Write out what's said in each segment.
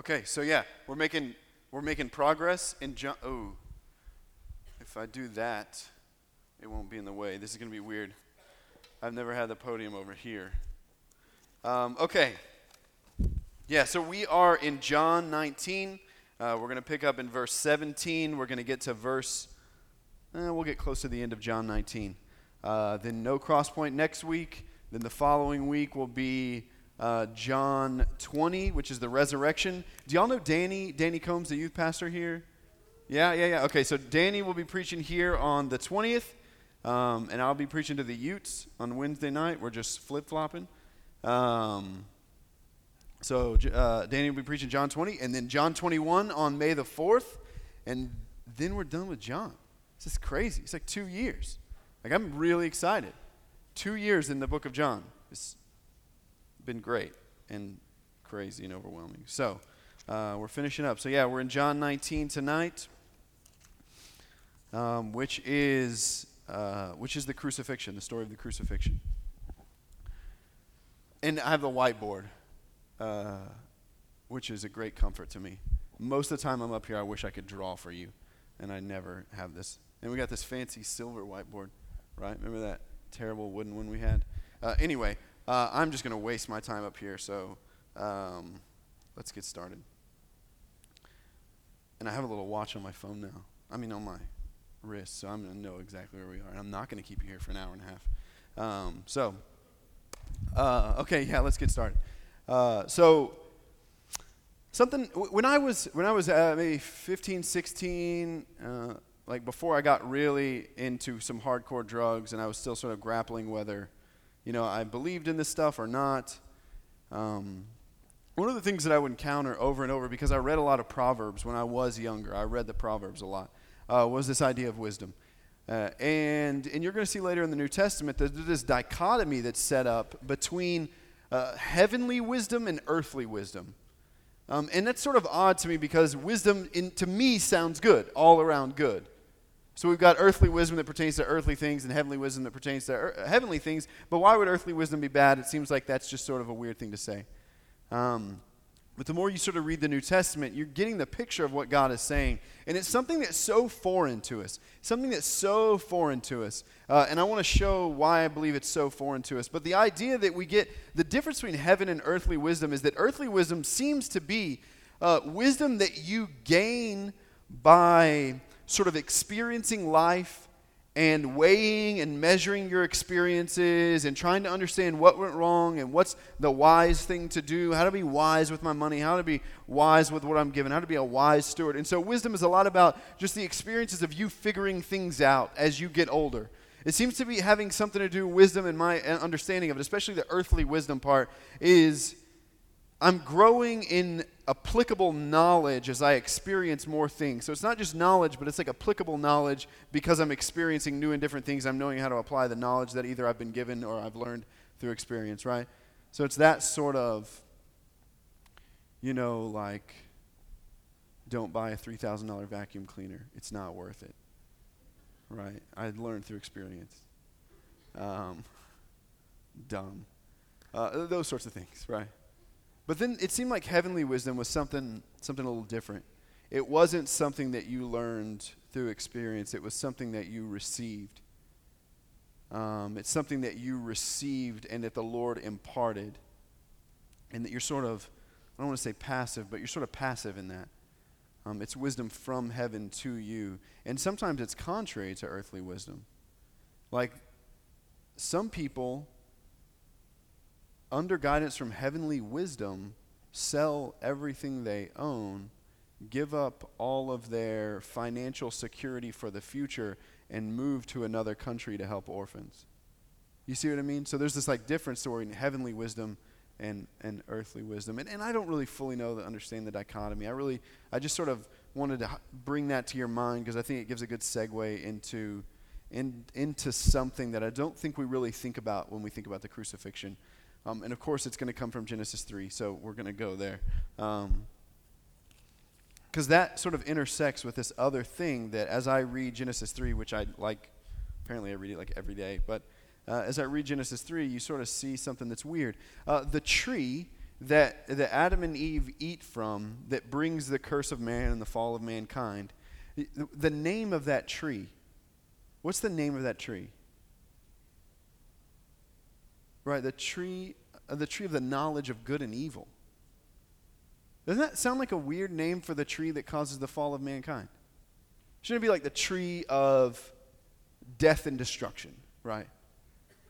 Okay, so yeah, we're making we're making progress in John. Oh, if I do that, it won't be in the way. This is gonna be weird. I've never had the podium over here. Um, okay. Yeah, so we are in John 19. Uh, we're going to pick up in verse 17. We're going to get to verse, eh, we'll get close to the end of John 19. Uh, then no cross point next week. Then the following week will be uh, John 20, which is the resurrection. Do y'all know Danny, Danny Combs, the youth pastor here? Yeah, yeah, yeah. Okay, so Danny will be preaching here on the 20th, um, and I'll be preaching to the Utes on Wednesday night. We're just flip flopping. Um, so uh, Danny will be preaching John 20, and then John 21 on May the 4th, and then we're done with John. This is crazy. It's like two years. Like, I'm really excited. Two years in the book of John. It's been great and crazy and overwhelming. So, uh, we're finishing up. So, yeah, we're in John 19 tonight, um, which is uh, which is the crucifixion, the story of the crucifixion. And I have the whiteboard, uh, which is a great comfort to me. Most of the time I'm up here, I wish I could draw for you, and I never have this. And we got this fancy silver whiteboard, right? Remember that terrible wooden one we had? Uh, anyway, uh, I'm just going to waste my time up here, so um, let's get started. And I have a little watch on my phone now. I mean, on my wrist, so I'm going to know exactly where we are. And I'm not going to keep you here for an hour and a half. Um, so, uh, okay, yeah, let's get started. Uh, so, something when I was when I was uh, maybe 15, 16, uh, like before I got really into some hardcore drugs, and I was still sort of grappling whether, you know, I believed in this stuff or not. Um, one of the things that I would encounter over and over, because I read a lot of Proverbs when I was younger, I read the Proverbs a lot, uh, was this idea of wisdom. Uh, and, and you're going to see later in the New Testament that there's this dichotomy that's set up between uh, heavenly wisdom and earthly wisdom. Um, and that's sort of odd to me because wisdom, in, to me, sounds good, all around good. So we've got earthly wisdom that pertains to earthly things and heavenly wisdom that pertains to er- heavenly things. But why would earthly wisdom be bad? It seems like that's just sort of a weird thing to say. Um, but the more you sort of read the New Testament, you're getting the picture of what God is saying. And it's something that's so foreign to us. Something that's so foreign to us. Uh, and I want to show why I believe it's so foreign to us. But the idea that we get the difference between heaven and earthly wisdom is that earthly wisdom seems to be uh, wisdom that you gain by sort of experiencing life and weighing and measuring your experiences and trying to understand what went wrong and what's the wise thing to do, how to be wise with my money, how to be wise with what I'm given, how to be a wise steward. And so wisdom is a lot about just the experiences of you figuring things out as you get older. It seems to be having something to do wisdom and my uh, understanding of it, especially the earthly wisdom part is I'm growing in applicable knowledge as I experience more things. So it's not just knowledge, but it's like applicable knowledge because I'm experiencing new and different things. I'm knowing how to apply the knowledge that either I've been given or I've learned through experience, right? So it's that sort of, you know, like, don't buy a $3,000 vacuum cleaner. It's not worth it, right? I learned through experience. Um, dumb. Uh, those sorts of things, right? But then it seemed like heavenly wisdom was something, something a little different. It wasn't something that you learned through experience, it was something that you received. Um, it's something that you received and that the Lord imparted. And that you're sort of, I don't want to say passive, but you're sort of passive in that. Um, it's wisdom from heaven to you. And sometimes it's contrary to earthly wisdom. Like, some people under guidance from heavenly wisdom, sell everything they own, give up all of their financial security for the future, and move to another country to help orphans. You see what I mean? So there's this like difference between heavenly wisdom and, and earthly wisdom. And, and I don't really fully know to understand the dichotomy. I really, I just sort of wanted to bring that to your mind because I think it gives a good segue into, in, into something that I don't think we really think about when we think about the crucifixion. Um, and of course, it's going to come from Genesis 3, so we're going to go there. Because um, that sort of intersects with this other thing that as I read Genesis 3, which I like, apparently I read it like every day, but uh, as I read Genesis 3, you sort of see something that's weird. Uh, the tree that, that Adam and Eve eat from that brings the curse of man and the fall of mankind, the name of that tree, what's the name of that tree? Right, the tree, uh, the tree of the knowledge of good and evil. Doesn't that sound like a weird name for the tree that causes the fall of mankind? Shouldn't it be like the tree of death and destruction, right?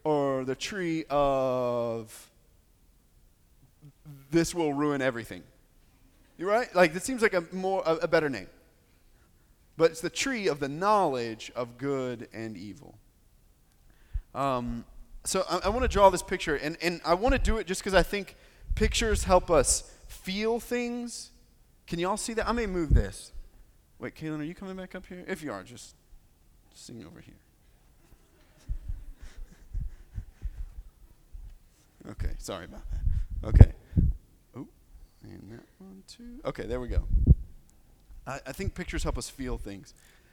Or the tree of this will ruin everything. You right? Like it seems like a more a, a better name. But it's the tree of the knowledge of good and evil. Um, so I, I want to draw this picture, and, and I want to do it just because I think pictures help us feel things. Can you all see that? I may move this. Wait, Kaylin, are you coming back up here? If you are, just sing over here. okay, sorry about that. Okay. Oh, and that one too. Okay, there we go. I, I think pictures help us feel things.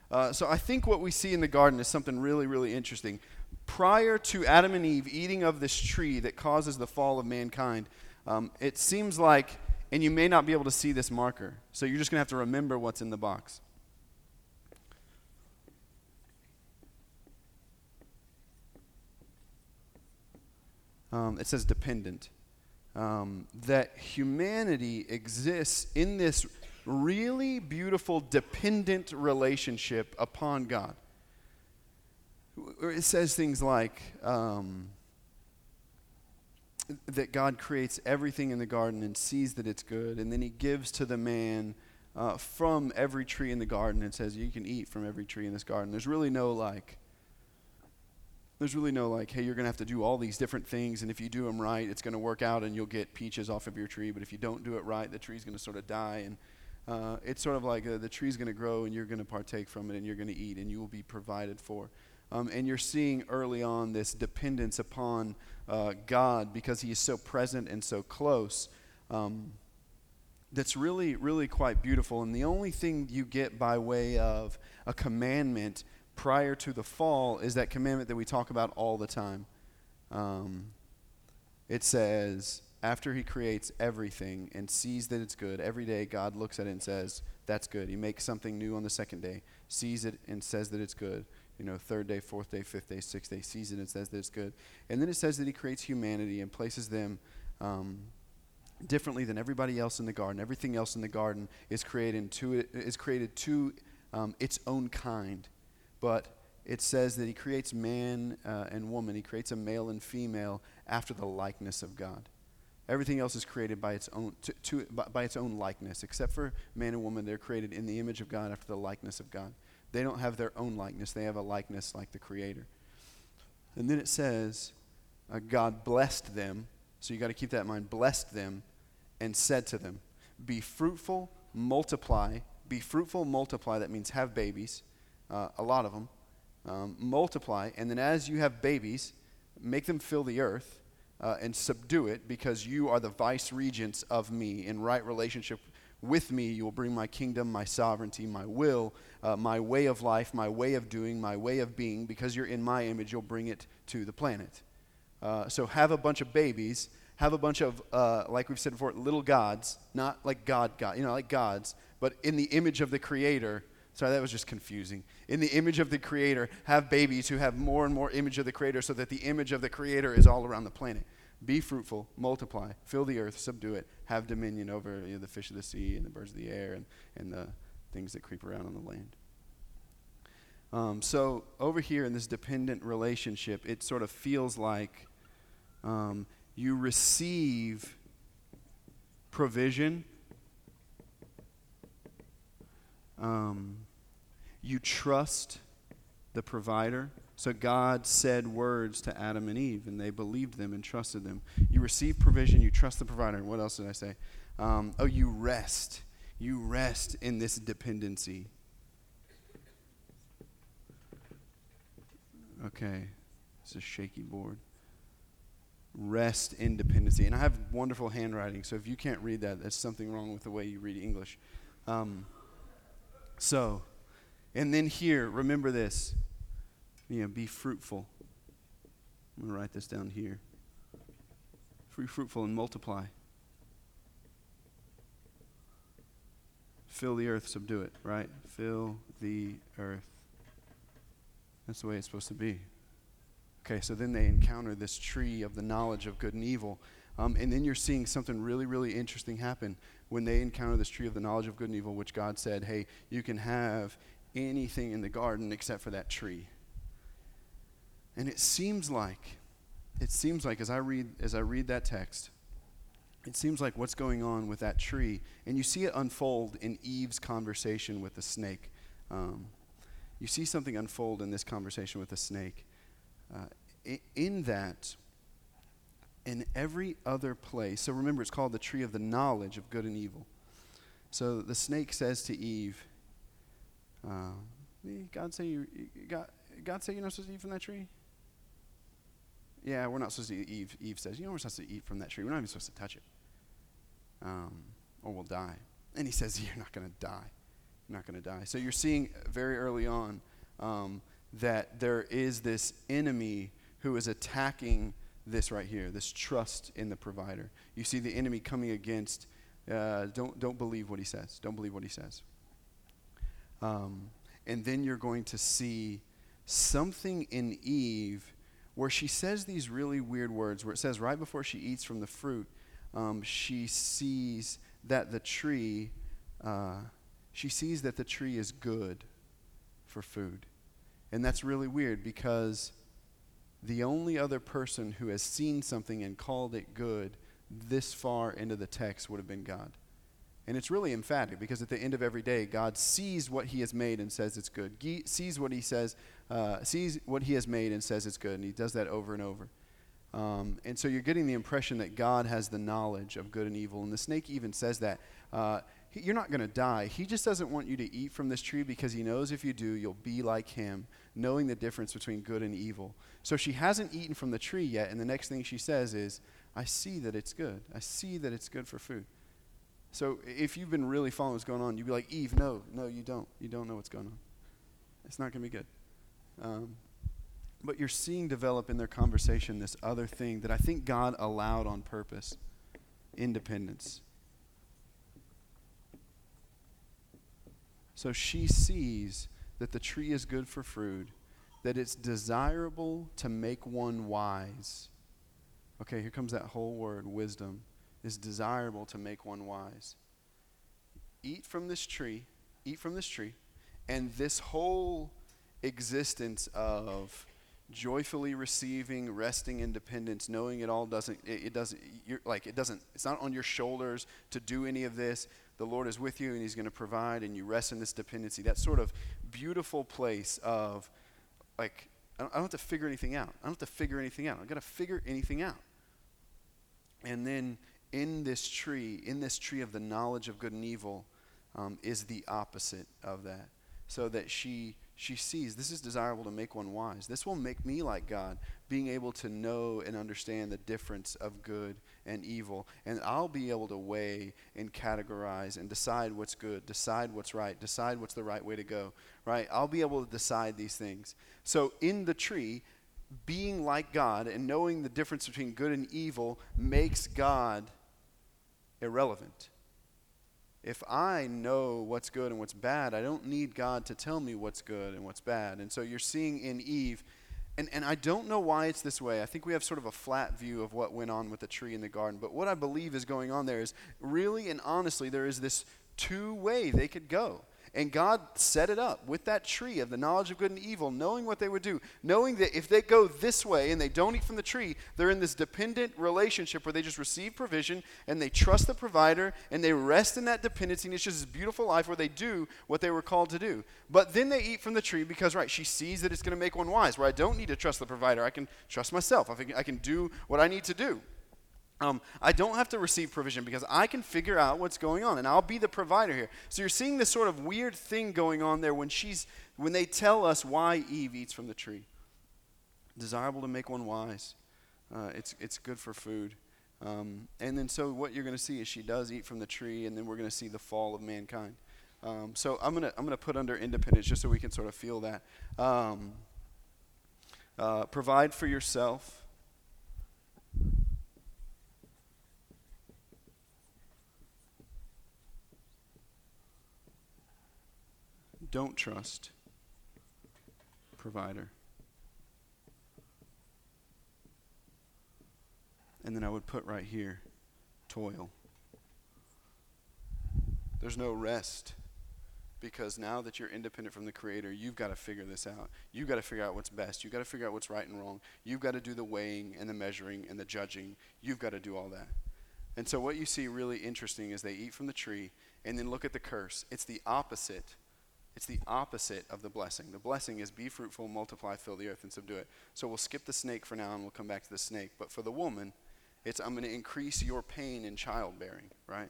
Uh, so I think what we see in the garden is something really, really interesting. Prior to Adam and Eve eating of this tree that causes the fall of mankind, um, it seems like and you may not be able to see this marker. So you're just going to have to remember what's in the box. Um, it says dependent. Um, that humanity exists in this really beautiful dependent relationship upon God. It says things like, um, that God creates everything in the garden and sees that it's good, and then He gives to the man uh, from every tree in the garden and says, You can eat from every tree in this garden. There's really no like, there's really no like, hey, you're going to have to do all these different things, and if you do them right, it's going to work out and you'll get peaches off of your tree, but if you don't do it right, the tree's going to sort of die. And uh, it's sort of like uh, the tree's going to grow and you're going to partake from it and you're going to eat and you will be provided for. Um, and you're seeing early on this dependence upon uh, God because He is so present and so close. Um, that's really, really quite beautiful. And the only thing you get by way of a commandment prior to the fall is that commandment that we talk about all the time. Um, it says, after he creates everything and sees that it's good, every day God looks at it and says, That's good. He makes something new on the second day, sees it and says that it's good you know, third day, fourth day, fifth day, sixth day, season. It says that it's good. And then it says that he creates humanity and places them um, differently than everybody else in the garden. Everything else in the garden is created to, is created to um, its own kind. But it says that he creates man uh, and woman. He creates a male and female after the likeness of God. Everything else is created by its own to, to, by, by its own likeness, except for man and woman. They're created in the image of God after the likeness of God. They don't have their own likeness, they have a likeness like the Creator. And then it says, uh, God blessed them. So you got to keep that in mind. Blessed them and said to them, Be fruitful, multiply. Be fruitful, multiply. That means have babies, uh, a lot of them. Um, multiply. And then as you have babies, make them fill the earth. Uh, and subdue it because you are the vice regents of me in right relationship with me, you will bring my kingdom, my sovereignty, my will, uh, my way of life, my way of doing, my way of being. Because you're in my image, you'll bring it to the planet. Uh, so have a bunch of babies, have a bunch of, uh, like we've said before, little gods, not like God, God, you know, like gods, but in the image of the Creator. Sorry, that was just confusing. In the image of the Creator, have babies who have more and more image of the Creator so that the image of the Creator is all around the planet. Be fruitful, multiply, fill the earth, subdue it, have dominion over you know, the fish of the sea and the birds of the air and, and the things that creep around on the land. Um, so, over here in this dependent relationship, it sort of feels like um, you receive provision, um, you trust the provider so God said words to Adam and Eve, and they believed them and trusted them. You receive provision, you trust the provider. What else did I say? Um, oh, you rest. You rest in this dependency. Okay, it's a shaky board. Rest in dependency. And I have wonderful handwriting, so if you can't read that, there's something wrong with the way you read English. Um, so, and then here, remember this you know, be fruitful. I'm going to write this down here. Be fruitful and multiply. Fill the earth, subdue it, right? Fill the earth. That's the way it's supposed to be. Okay, so then they encounter this tree of the knowledge of good and evil. Um, and then you're seeing something really, really interesting happen when they encounter this tree of the knowledge of good and evil, which God said, hey, you can have anything in the garden except for that tree. And it seems like, it seems like as I read, as I read that text, it seems like what's going on with that tree, and you see it unfold in Eve's conversation with the snake. Um, you see something unfold in this conversation with the snake. Uh, in, that, in every other place, so remember it's called the tree of the knowledge of good and evil. So the snake says to Eve, uh, God say you, God, God say you're not supposed to eat from that tree? Yeah, we're not supposed to eat. Eve, Eve says, you know we're supposed to eat from that tree. We're not even supposed to touch it um, or we'll die. And he says, You're not going to die. You're not going to die. So you're seeing very early on um, that there is this enemy who is attacking this right here, this trust in the provider. You see the enemy coming against, uh, don't, don't believe what he says. Don't believe what he says. Um, and then you're going to see something in Eve where she says these really weird words, where it says right before she eats from the fruit, um, she sees that the tree, uh, she sees that the tree is good for food. And that's really weird because the only other person who has seen something and called it good this far into the text would have been God. And it's really emphatic because at the end of every day, God sees what He has made and says it's good. He sees what He says, uh, sees what He has made and says it's good, and He does that over and over. Um, and so you're getting the impression that God has the knowledge of good and evil. And the snake even says that. Uh, he, you're not going to die. He just doesn't want you to eat from this tree because he knows if you do, you'll be like him, knowing the difference between good and evil. So she hasn't eaten from the tree yet. And the next thing she says is, I see that it's good. I see that it's good for food. So if you've been really following what's going on, you'd be like, Eve, no, no, you don't. You don't know what's going on. It's not going to be good. Um, but you're seeing develop in their conversation this other thing that I think God allowed on purpose independence. So she sees that the tree is good for food, that it's desirable to make one wise. Okay, here comes that whole word wisdom is desirable to make one wise. Eat from this tree, eat from this tree, and this whole existence of joyfully receiving resting independence knowing it all doesn't it, it doesn't you're like it doesn't it's not on your shoulders to do any of this. The lord is with you and he's going to provide and you rest in this dependency. That sort of beautiful place of like I don't, I don't have to figure anything out. I don't have to figure anything out. I got to figure anything out. And then in this tree in this tree of the knowledge of good and evil um, is the opposite of that so that she she sees this is desirable to make one wise. This will make me like God, being able to know and understand the difference of good and evil. And I'll be able to weigh and categorize and decide what's good, decide what's right, decide what's the right way to go, right? I'll be able to decide these things. So in the tree, being like God and knowing the difference between good and evil makes God irrelevant if I know what's good and what's bad, I don't need God to tell me what's good and what's bad. And so you're seeing in Eve, and, and I don't know why it's this way. I think we have sort of a flat view of what went on with the tree in the garden. But what I believe is going on there is really and honestly, there is this two way they could go. And God set it up with that tree of the knowledge of good and evil, knowing what they would do, knowing that if they go this way and they don't eat from the tree, they're in this dependent relationship where they just receive provision and they trust the provider and they rest in that dependency. And it's just this beautiful life where they do what they were called to do. But then they eat from the tree because, right, she sees that it's going to make one wise, where I don't need to trust the provider. I can trust myself, I can I can do what I need to do. Um, I don't have to receive provision because I can figure out what's going on, and I'll be the provider here. So you're seeing this sort of weird thing going on there when she's when they tell us why Eve eats from the tree. Desirable to make one wise. Uh, it's it's good for food. Um, and then so what you're going to see is she does eat from the tree, and then we're going to see the fall of mankind. Um, so I'm gonna I'm gonna put under independence just so we can sort of feel that. Um, uh, provide for yourself. Don't trust provider. And then I would put right here toil. There's no rest because now that you're independent from the creator you've got to figure this out. You've got to figure out what's best. You've got to figure out what's right and wrong. You've got to do the weighing and the measuring and the judging. You've got to do all that. And so what you see really interesting is they eat from the tree and then look at the curse. It's the opposite it's the opposite of the blessing the blessing is be fruitful multiply fill the earth and subdue it so we'll skip the snake for now and we'll come back to the snake but for the woman it's i'm going to increase your pain in childbearing right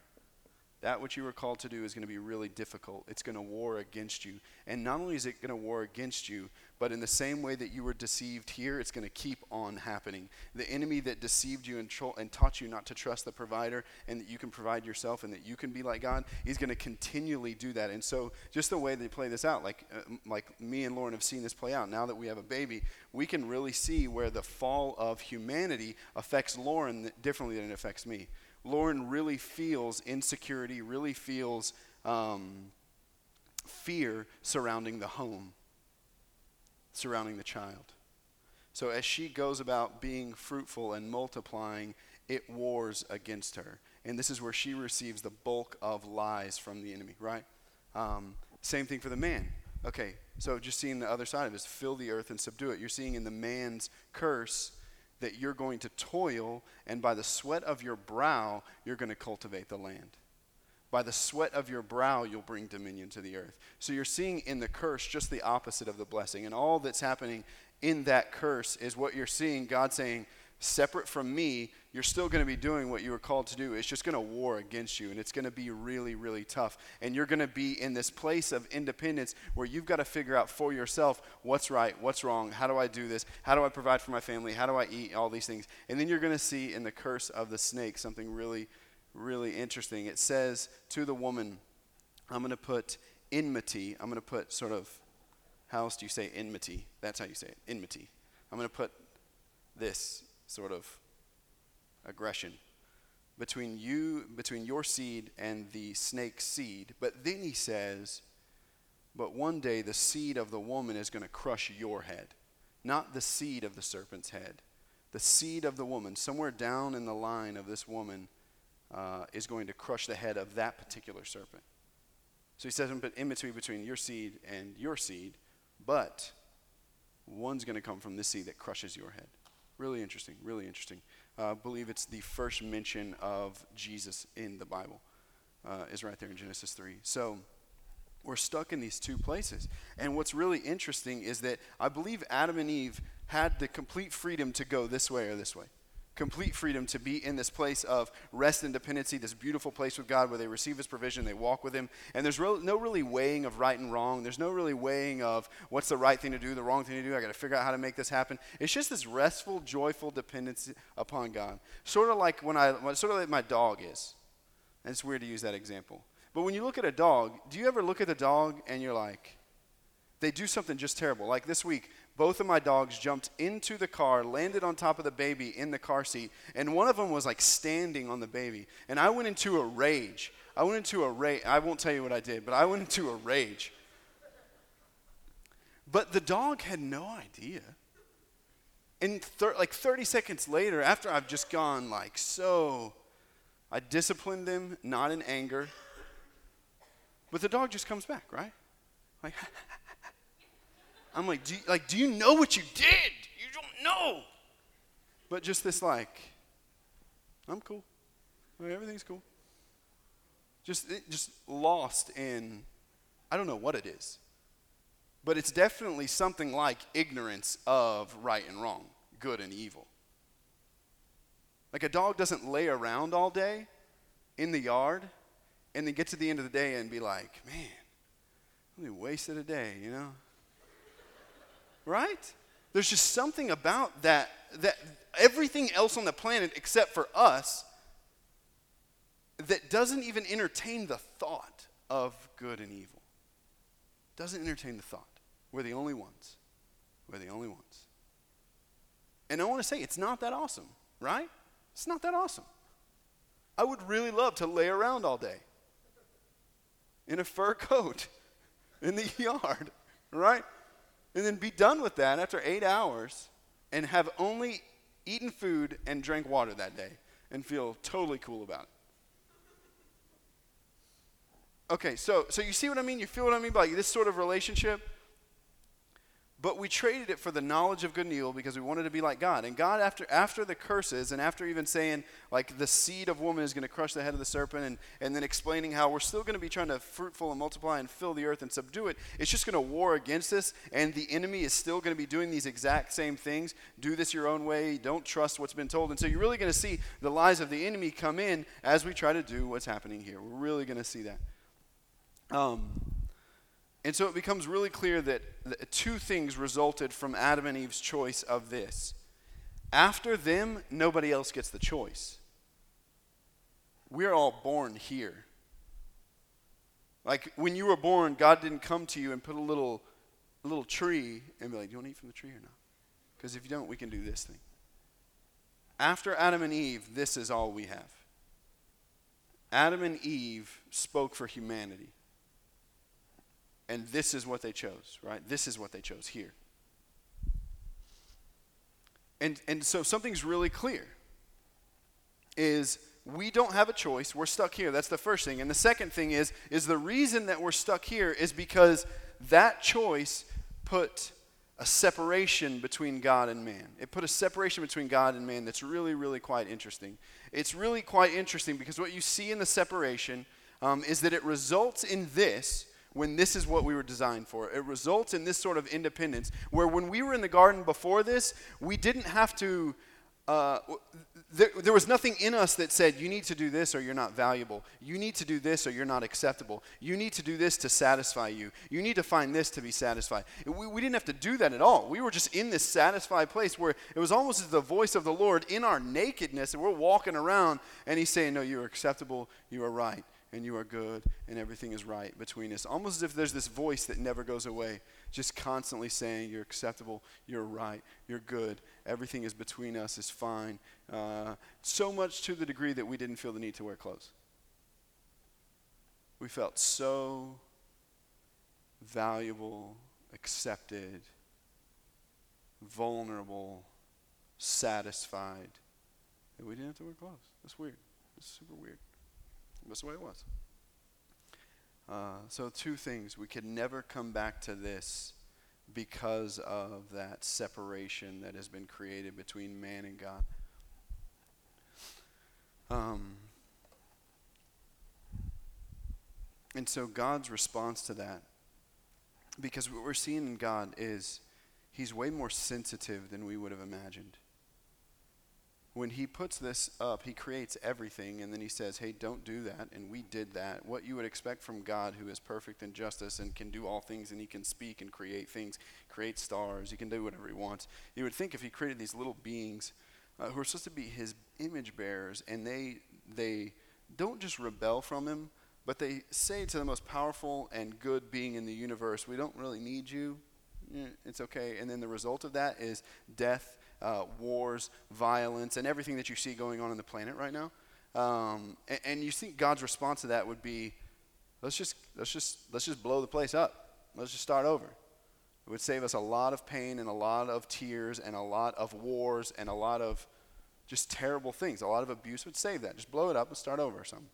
that which you were called to do is going to be really difficult. It's going to war against you. And not only is it going to war against you, but in the same way that you were deceived here, it's going to keep on happening. The enemy that deceived you and, tro- and taught you not to trust the provider and that you can provide yourself and that you can be like God, he's going to continually do that. And so, just the way they play this out, like, uh, like me and Lauren have seen this play out, now that we have a baby, we can really see where the fall of humanity affects Lauren differently than it affects me. Lauren really feels insecurity, really feels um, fear surrounding the home, surrounding the child. So as she goes about being fruitful and multiplying, it wars against her. And this is where she receives the bulk of lies from the enemy, right? Um, same thing for the man. Okay, so just seeing the other side of it is fill the earth and subdue it. You're seeing in the man's curse that you're going to toil, and by the sweat of your brow, you're going to cultivate the land. By the sweat of your brow, you'll bring dominion to the earth. So you're seeing in the curse just the opposite of the blessing. And all that's happening in that curse is what you're seeing God saying, separate from me, you're still going to be doing what you were called to do. It's just going to war against you, and it's going to be really, really tough. And you're going to be in this place of independence where you've got to figure out for yourself what's right, what's wrong, how do I do this, how do I provide for my family, how do I eat, all these things. And then you're going to see in the curse of the snake something really, really interesting. It says to the woman, I'm going to put enmity, I'm going to put sort of, how else do you say enmity? That's how you say it, enmity. I'm going to put this sort of aggression between you between your seed and the snake's seed but then he says but one day the seed of the woman is going to crush your head not the seed of the serpent's head the seed of the woman somewhere down in the line of this woman uh, is going to crush the head of that particular serpent so he says but enmity between your seed and your seed but one's going to come from this seed that crushes your head Really interesting, really interesting. Uh, I believe it's the first mention of Jesus in the Bible, uh, is right there in Genesis 3. So we're stuck in these two places. And what's really interesting is that I believe Adam and Eve had the complete freedom to go this way or this way complete freedom to be in this place of rest and dependency, this beautiful place with God where they receive His provision, they walk with Him. And there's no really weighing of right and wrong. There's no really weighing of what's the right thing to do, the wrong thing to do. I got to figure out how to make this happen. It's just this restful, joyful dependency upon God. Sort of like when I, sort of like my dog is. And it's weird to use that example. But when you look at a dog, do you ever look at the dog and you're like, they do something just terrible? Like this week, both of my dogs jumped into the car, landed on top of the baby in the car seat, and one of them was like standing on the baby. And I went into a rage. I went into a rage. I won't tell you what I did, but I went into a rage. But the dog had no idea. And thir- like 30 seconds later, after I've just gone like so, I disciplined them, not in anger. But the dog just comes back, right? Like, I'm like, do you, like, do you know what you did? You don't know. But just this, like, I'm cool. Like, everything's cool. Just, just lost in, I don't know what it is, but it's definitely something like ignorance of right and wrong, good and evil. Like a dog doesn't lay around all day in the yard and then get to the end of the day and be like, man, we wasted a day, you know? Right? There's just something about that that everything else on the planet except for us that doesn't even entertain the thought of good and evil. Doesn't entertain the thought. We're the only ones. We're the only ones. And I want to say it's not that awesome, right? It's not that awesome. I would really love to lay around all day in a fur coat in the yard, right? And then be done with that after eight hours and have only eaten food and drank water that day and feel totally cool about it. Okay, so so you see what I mean? You feel what I mean by this sort of relationship? But we traded it for the knowledge of good and evil because we wanted to be like God. And God, after, after the curses, and after even saying, like, the seed of woman is going to crush the head of the serpent, and, and then explaining how we're still going to be trying to fruitful and multiply and fill the earth and subdue it, it's just going to war against us, and the enemy is still going to be doing these exact same things. Do this your own way. Don't trust what's been told. And so you're really going to see the lies of the enemy come in as we try to do what's happening here. We're really going to see that. Um, and so it becomes really clear that two things resulted from Adam and Eve's choice of this. After them, nobody else gets the choice. We're all born here. Like when you were born, God didn't come to you and put a little, little tree and be like, Do you want to eat from the tree or not? Because if you don't, we can do this thing. After Adam and Eve, this is all we have. Adam and Eve spoke for humanity. And this is what they chose, right? This is what they chose here. And, and so something's really clear is we don't have a choice. We're stuck here. That's the first thing. And the second thing is, is the reason that we're stuck here is because that choice put a separation between God and man. It put a separation between God and man that's really, really quite interesting. It's really quite interesting because what you see in the separation um, is that it results in this when this is what we were designed for. It results in this sort of independence where when we were in the garden before this, we didn't have to. Uh, there, there, was nothing in us that said, you need to do this or you're not valuable. You need to do this or you're not acceptable. You need to do this to satisfy you. You need to find this to be satisfied. We, we didn't have to do that at all. We were just in this satisfied place where it was almost as the voice of the Lord in our nakedness, and we're walking around, and He's saying, No, you are acceptable, you are right and you are good and everything is right between us. Almost as if there's this voice that never goes away, just constantly saying, You're acceptable, you're right, you're good, everything is between us, is fine. Uh, so much to the degree that we didn't feel the need to wear clothes. We felt so valuable, accepted, vulnerable, satisfied that we didn't have to wear clothes. That's weird. It's super weird. That's the way it was. Uh, so, two things. We could never come back to this because of that separation that has been created between man and God. Um, and so, God's response to that, because what we're seeing in God is He's way more sensitive than we would have imagined when he puts this up, he creates everything, and then he says, Hey, don't do that. And we did that. What you would expect from God, who is perfect in justice and can do all things, and he can speak and create things, create stars, he can do whatever he wants. You would think if he created these little beings uh, who are supposed to be his image bearers, and they, they don't just rebel from him, but they say to the most powerful and good being in the universe, We don't really need you. It's okay. And then the result of that is death uh, wars, violence, and everything that you see going on in the planet right now. Um, and, and, you think God's response to that would be, let's just let's just let's just blow the place up. Let's just start over. It would save us a lot of pain and a lot of tears and a lot of wars and a lot of just terrible things. A lot of abuse would save that. Just blow it up and start over or something.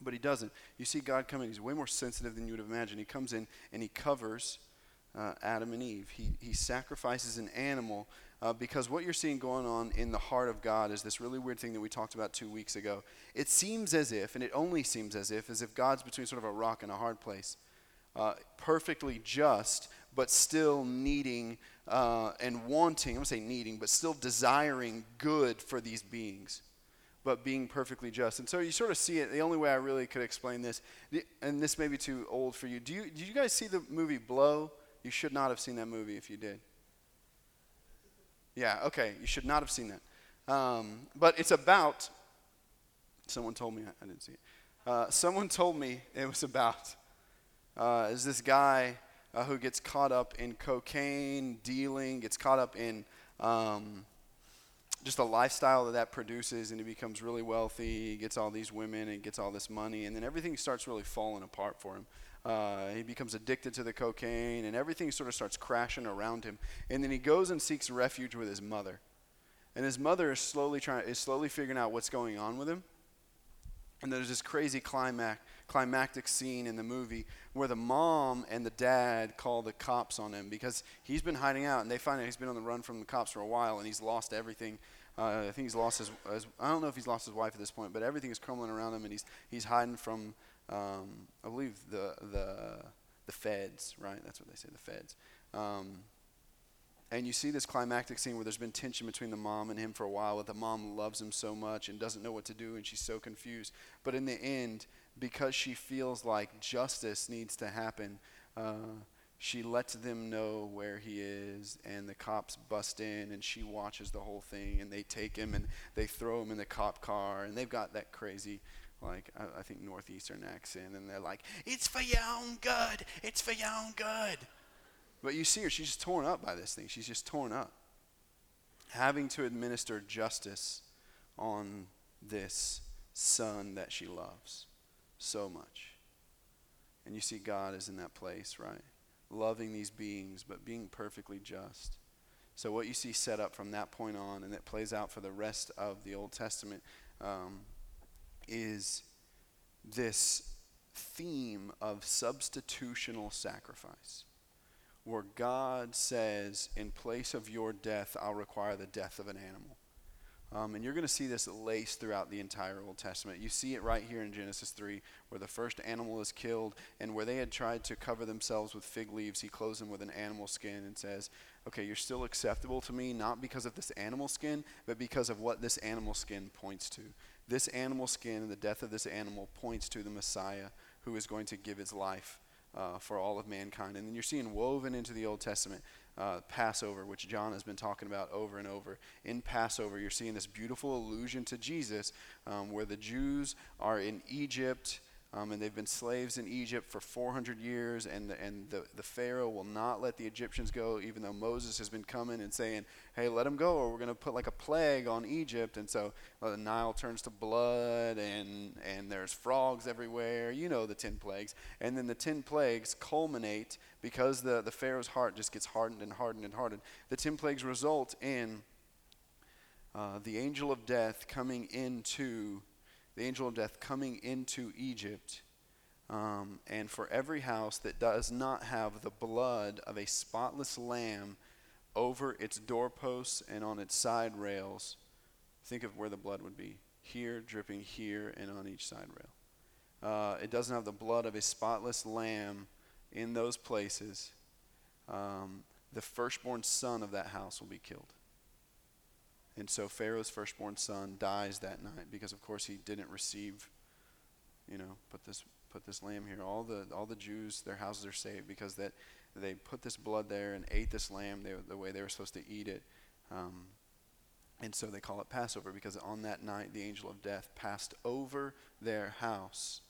But he doesn't. You see God coming. He's way more sensitive than you would have imagined. He comes in and he covers uh, Adam and Eve. He, he sacrifices an animal uh, because what you're seeing going on in the heart of God is this really weird thing that we talked about two weeks ago. It seems as if, and it only seems as if, as if God's between sort of a rock and a hard place, uh, perfectly just, but still needing uh, and wanting, I'm going to say needing, but still desiring good for these beings but being perfectly just. And so you sort of see it. The only way I really could explain this, and this may be too old for you. Do you did you guys see the movie Blow? You should not have seen that movie if you did. Yeah, okay. You should not have seen that. Um, but it's about, someone told me, I, didn't see it. Uh, someone told me it was about, uh, is this guy uh, who gets caught up in cocaine dealing, gets caught up in um, just the lifestyle that that produces, and he becomes really wealthy. He gets all these women and gets all this money, and then everything starts really falling apart for him. Uh, he becomes addicted to the cocaine, and everything sort of starts crashing around him. And then he goes and seeks refuge with his mother, and his mother is slowly trying is slowly figuring out what's going on with him. And there's this crazy climax, climactic scene in the movie where the mom and the dad call the cops on him because he's been hiding out, and they find out he's been on the run from the cops for a while, and he's lost everything. Uh, I think he's lost his, his, I don't know if he's lost his wife at this point, but everything is crumbling around him, and he's he's hiding from, um, I believe the the the feds, right? That's what they say, the feds. Um, and you see this climactic scene where there's been tension between the mom and him for a while, but the mom loves him so much and doesn't know what to do, and she's so confused. But in the end, because she feels like justice needs to happen, uh, she lets them know where he is, and the cops bust in, and she watches the whole thing, and they take him and they throw him in the cop car, and they've got that crazy, like I, I think northeastern accent, and they're like, "It's for your own good. It's for your own good." But you see her; she's just torn up by this thing. She's just torn up, having to administer justice on this son that she loves so much. And you see God is in that place, right? Loving these beings, but being perfectly just. So, what you see set up from that point on, and it plays out for the rest of the Old Testament, um, is this theme of substitutional sacrifice, where God says, In place of your death, I'll require the death of an animal. Um, and you're going to see this laced throughout the entire Old Testament. You see it right here in Genesis 3, where the first animal is killed, and where they had tried to cover themselves with fig leaves, he clothes them with an animal skin and says, Okay, you're still acceptable to me, not because of this animal skin, but because of what this animal skin points to. This animal skin and the death of this animal points to the Messiah who is going to give his life uh, for all of mankind. And then you're seeing woven into the Old Testament uh, Passover, which John has been talking about over and over. In Passover, you're seeing this beautiful allusion to Jesus um, where the Jews are in Egypt. Um, and they've been slaves in Egypt for 400 years, and the, and the, the Pharaoh will not let the Egyptians go, even though Moses has been coming and saying, "Hey, let them go, or we're going to put like a plague on Egypt." And so well, the Nile turns to blood, and and there's frogs everywhere. You know the ten plagues, and then the ten plagues culminate because the the Pharaoh's heart just gets hardened and hardened and hardened. The ten plagues result in uh, the angel of death coming into the angel of death coming into Egypt. Um, and for every house that does not have the blood of a spotless lamb over its doorposts and on its side rails, think of where the blood would be here, dripping here, and on each side rail. Uh, it doesn't have the blood of a spotless lamb in those places. Um, the firstborn son of that house will be killed. And so Pharaoh's firstborn son dies that night because, of course, he didn't receive, you know, put this put this lamb here. All the all the Jews, their houses are saved because that they put this blood there and ate this lamb they, the way they were supposed to eat it. Um, and so they call it Passover because on that night the angel of death passed over their house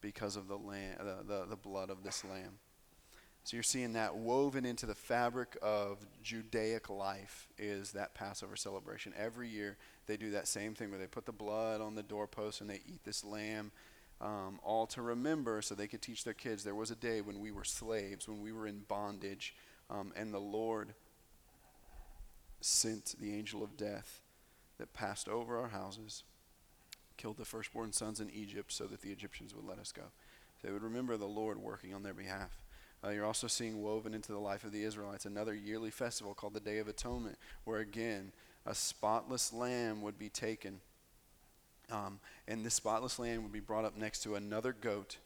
because of the, lamb, the, the, the blood of this lamb. So you're seeing that woven into the fabric of Judaic life is that Passover celebration. Every year they do that same thing where they put the blood on the doorpost and they eat this lamb, um, all to remember so they could teach their kids there was a day when we were slaves, when we were in bondage, um, and the Lord sent the angel of death that passed over our houses, killed the firstborn sons in Egypt so that the Egyptians would let us go. They would remember the Lord working on their behalf. Uh, you're also seeing woven into the life of the Israelites another yearly festival called the Day of Atonement, where again, a spotless lamb would be taken. Um, and this spotless lamb would be brought up next to another goat.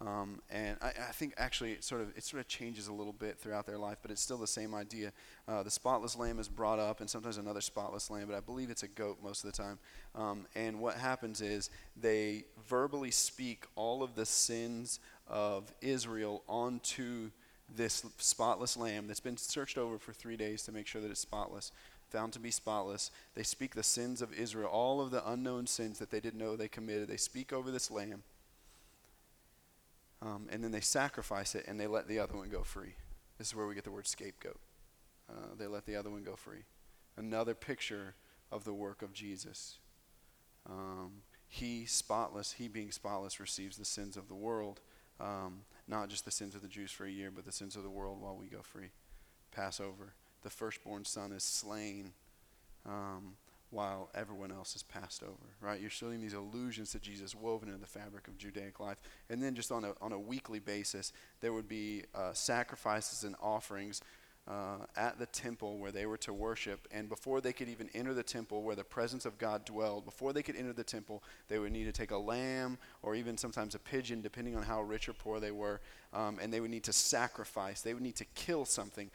Um, and I, I, think actually it sort of it sort of changes a little bit throughout their life, but it's still the same idea. Uh, the spotless lamb is brought up, and sometimes another spotless lamb, but I believe it's a goat most of the time. Um, and what happens is they verbally speak all of the sins of Israel onto this spotless lamb that's been searched over for three days to make sure that it's spotless, found to be spotless. They speak the sins of Israel, all of the unknown sins that they didn't know they committed. They speak over this lamb. Um, and then they sacrifice it and they let the other one go free. This is where we get the word scapegoat. Uh, they let the other one go free. Another picture of the work of Jesus. Um, he, spotless, he being spotless, receives the sins of the world, um, not just the sins of the Jews for a year, but the sins of the world while we go free. Passover. The firstborn son is slain um, while everyone else is passed over, right? You're showing these allusions to Jesus woven into the fabric of Judaic life. And then just on a, on a weekly basis, there would be uh, sacrifices and offerings uh, at the temple where they were to worship. And before they could even enter the temple where the presence of God dwelled, before they could enter the temple, they would need to take a lamb or even sometimes a pigeon, depending on how rich or poor they were. Um, and they would need to sacrifice. They would need to kill something.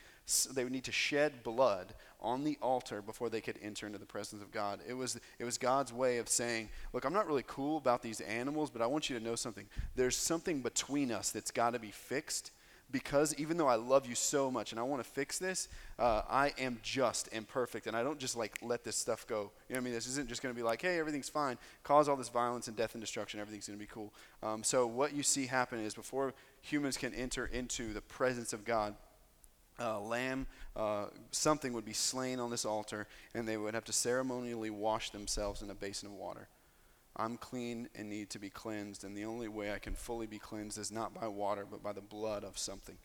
They would need to shed blood on the altar before they could enter into the presence of God. It was, it was God's way of saying, Look, I'm not really cool about these animals, but I want you to know something. There's something between us that's got to be fixed because even though I love you so much and I want to fix this, uh, I am just and perfect, and I don't just like let this stuff go. You know what I mean? This isn't just going to be like, hey, everything's fine, cause all this violence and death and destruction, everything's going to be cool. Um, so what you see happen is before humans can enter into the presence of God, uh, lamb, uh, something would be slain on this altar, and they would have to ceremonially wash themselves in a basin of water. I'm clean and need to be cleansed, and the only way I can fully be cleansed is not by water, but by the blood of something.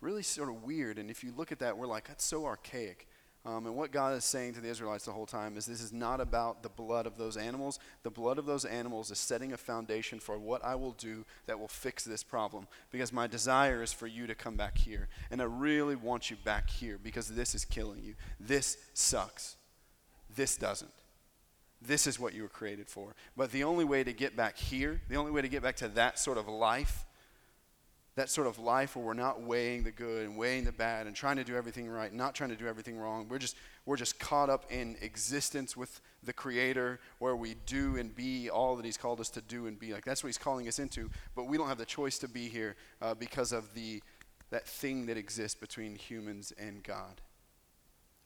Really sort of weird, and if you look at that, we're like, that's so archaic. Um, and what God is saying to the Israelites the whole time is this is not about the blood of those animals. The blood of those animals is setting a foundation for what I will do that will fix this problem. Because my desire is for you to come back here. And I really want you back here because this is killing you. This sucks. This doesn't. This is what you were created for. But the only way to get back here, the only way to get back to that sort of life, that sort of life where we're not weighing the good and weighing the bad and trying to do everything right, not trying to do everything wrong. We're just we're just caught up in existence with the creator where we do and be all that he's called us to do and be like that's what he's calling us into but we don't have the choice to be here uh, because of the that thing that exists between humans and god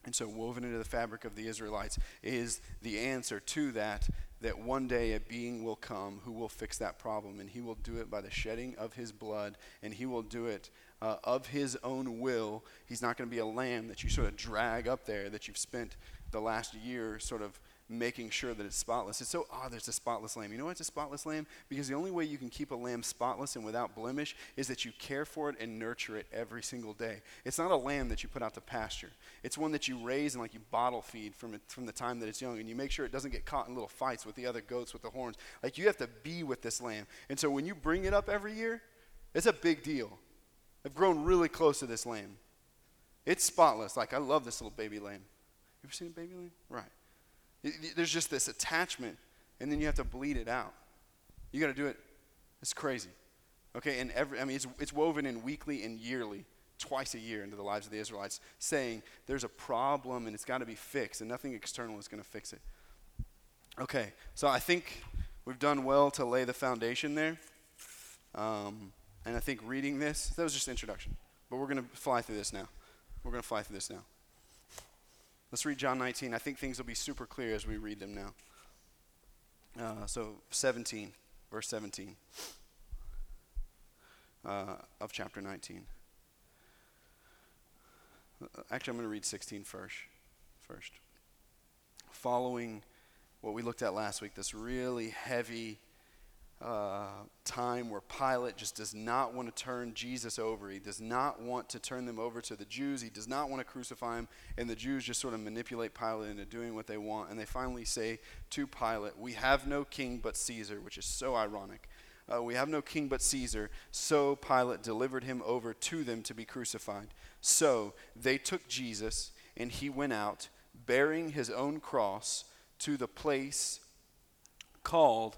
and so, woven into the fabric of the Israelites is the answer to that that one day a being will come who will fix that problem. And he will do it by the shedding of his blood, and he will do it uh, of his own will. He's not going to be a lamb that you sort of drag up there that you've spent the last year sort of making sure that it's spotless. It's so odd there's a spotless lamb. You know why it's a spotless lamb? Because the only way you can keep a lamb spotless and without blemish is that you care for it and nurture it every single day. It's not a lamb that you put out to pasture. It's one that you raise and like you bottle feed from it, from the time that it's young and you make sure it doesn't get caught in little fights with the other goats with the horns. Like you have to be with this lamb. And so when you bring it up every year, it's a big deal. I've grown really close to this lamb. It's spotless. Like I love this little baby lamb. You ever seen a baby lamb? Right. There's just this attachment, and then you have to bleed it out. You got to do it. It's crazy. Okay, and every, I mean, it's, it's woven in weekly and yearly, twice a year into the lives of the Israelites, saying there's a problem and it's got to be fixed, and nothing external is going to fix it. Okay, so I think we've done well to lay the foundation there. Um, and I think reading this, that was just introduction. But we're going to fly through this now. We're going to fly through this now. Let's read John 19. I think things will be super clear as we read them now. Uh, so, 17, verse 17 uh, of chapter 19. Uh, actually, I'm going to read 16 first. First. Following what we looked at last week, this really heavy uh, time where Pilate just does not want to turn Jesus over. He does not want to turn them over to the Jews. He does not want to crucify him. And the Jews just sort of manipulate Pilate into doing what they want. And they finally say to Pilate, We have no king but Caesar, which is so ironic. Uh, we have no king but Caesar. So Pilate delivered him over to them to be crucified. So they took Jesus, and he went out, bearing his own cross, to the place called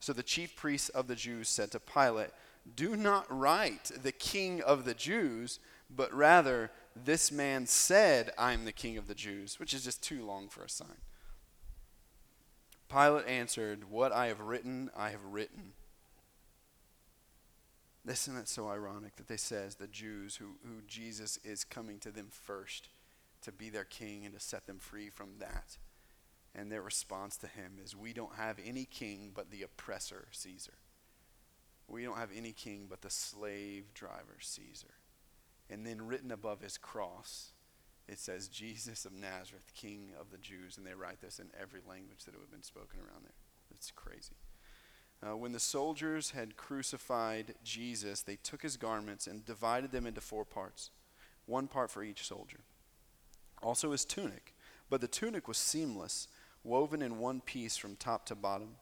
So the chief priests of the Jews said to Pilate, Do not write the king of the Jews, but rather, this man said, I'm the king of the Jews, which is just too long for a sign. Pilate answered, What I have written, I have written. Isn't that so ironic that they says the Jews who, who Jesus is coming to them first to be their king and to set them free from that. And their response to him is, We don't have any king but the oppressor, Caesar. We don't have any king but the slave driver, Caesar. And then written above his cross, it says, Jesus of Nazareth, King of the Jews. And they write this in every language that it would have been spoken around there. It's crazy. Uh, when the soldiers had crucified Jesus, they took his garments and divided them into four parts, one part for each soldier. Also his tunic. But the tunic was seamless, woven in one piece from top to bottom.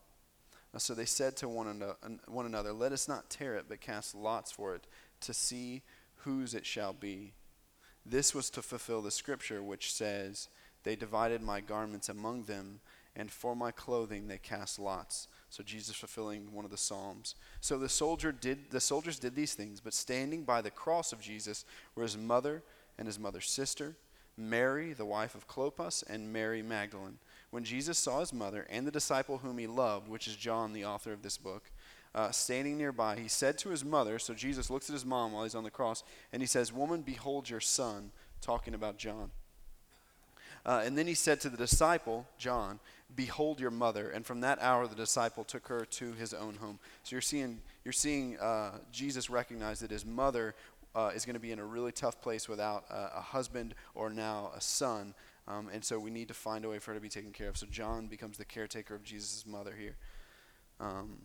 So they said to one, one another, Let us not tear it, but cast lots for it, to see whose it shall be. This was to fulfill the scripture which says, They divided my garments among them, and for my clothing they cast lots. So Jesus fulfilling one of the psalms. So the soldier did the soldiers did these things, but standing by the cross of Jesus were his mother and his mother's sister, Mary, the wife of Clopas, and Mary Magdalene. When Jesus saw his mother and the disciple whom he loved, which is John, the author of this book, uh, standing nearby, he said to his mother, so Jesus looks at his mom while he's on the cross, and he says, Woman, behold your son, talking about John. Uh, and then he said to the disciple, John, Behold your mother. And from that hour, the disciple took her to his own home. So you're seeing, you're seeing uh, Jesus recognize that his mother uh, is going to be in a really tough place without a, a husband or now a son. Um, and so we need to find a way for her to be taken care of. So John becomes the caretaker of Jesus' mother here. Um,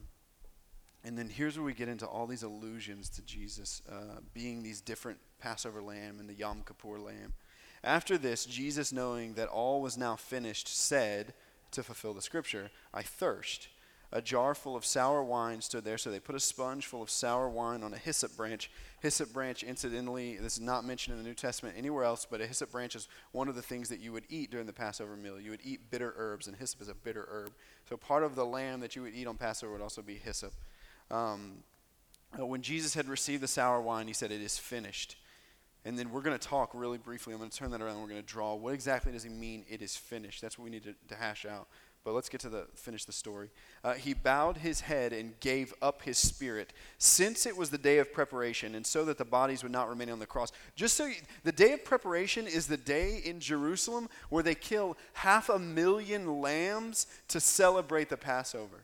and then here's where we get into all these allusions to Jesus uh, being these different Passover lamb and the Yom Kippur lamb. After this, Jesus, knowing that all was now finished, said, to fulfill the scripture, I thirst. A jar full of sour wine stood there, so they put a sponge full of sour wine on a hyssop branch. Hyssop branch, incidentally, this is not mentioned in the New Testament anywhere else, but a hyssop branch is one of the things that you would eat during the Passover meal. You would eat bitter herbs, and hyssop is a bitter herb. So part of the lamb that you would eat on Passover would also be hyssop. Um, uh, when Jesus had received the sour wine, he said, It is finished. And then we're going to talk really briefly. I'm going to turn that around. We're going to draw. What exactly does he mean? It is finished. That's what we need to, to hash out. But let's get to the finish the story. Uh, he bowed his head and gave up his spirit, since it was the day of preparation, and so that the bodies would not remain on the cross. Just so you, the day of preparation is the day in Jerusalem where they kill half a million lambs to celebrate the Passover.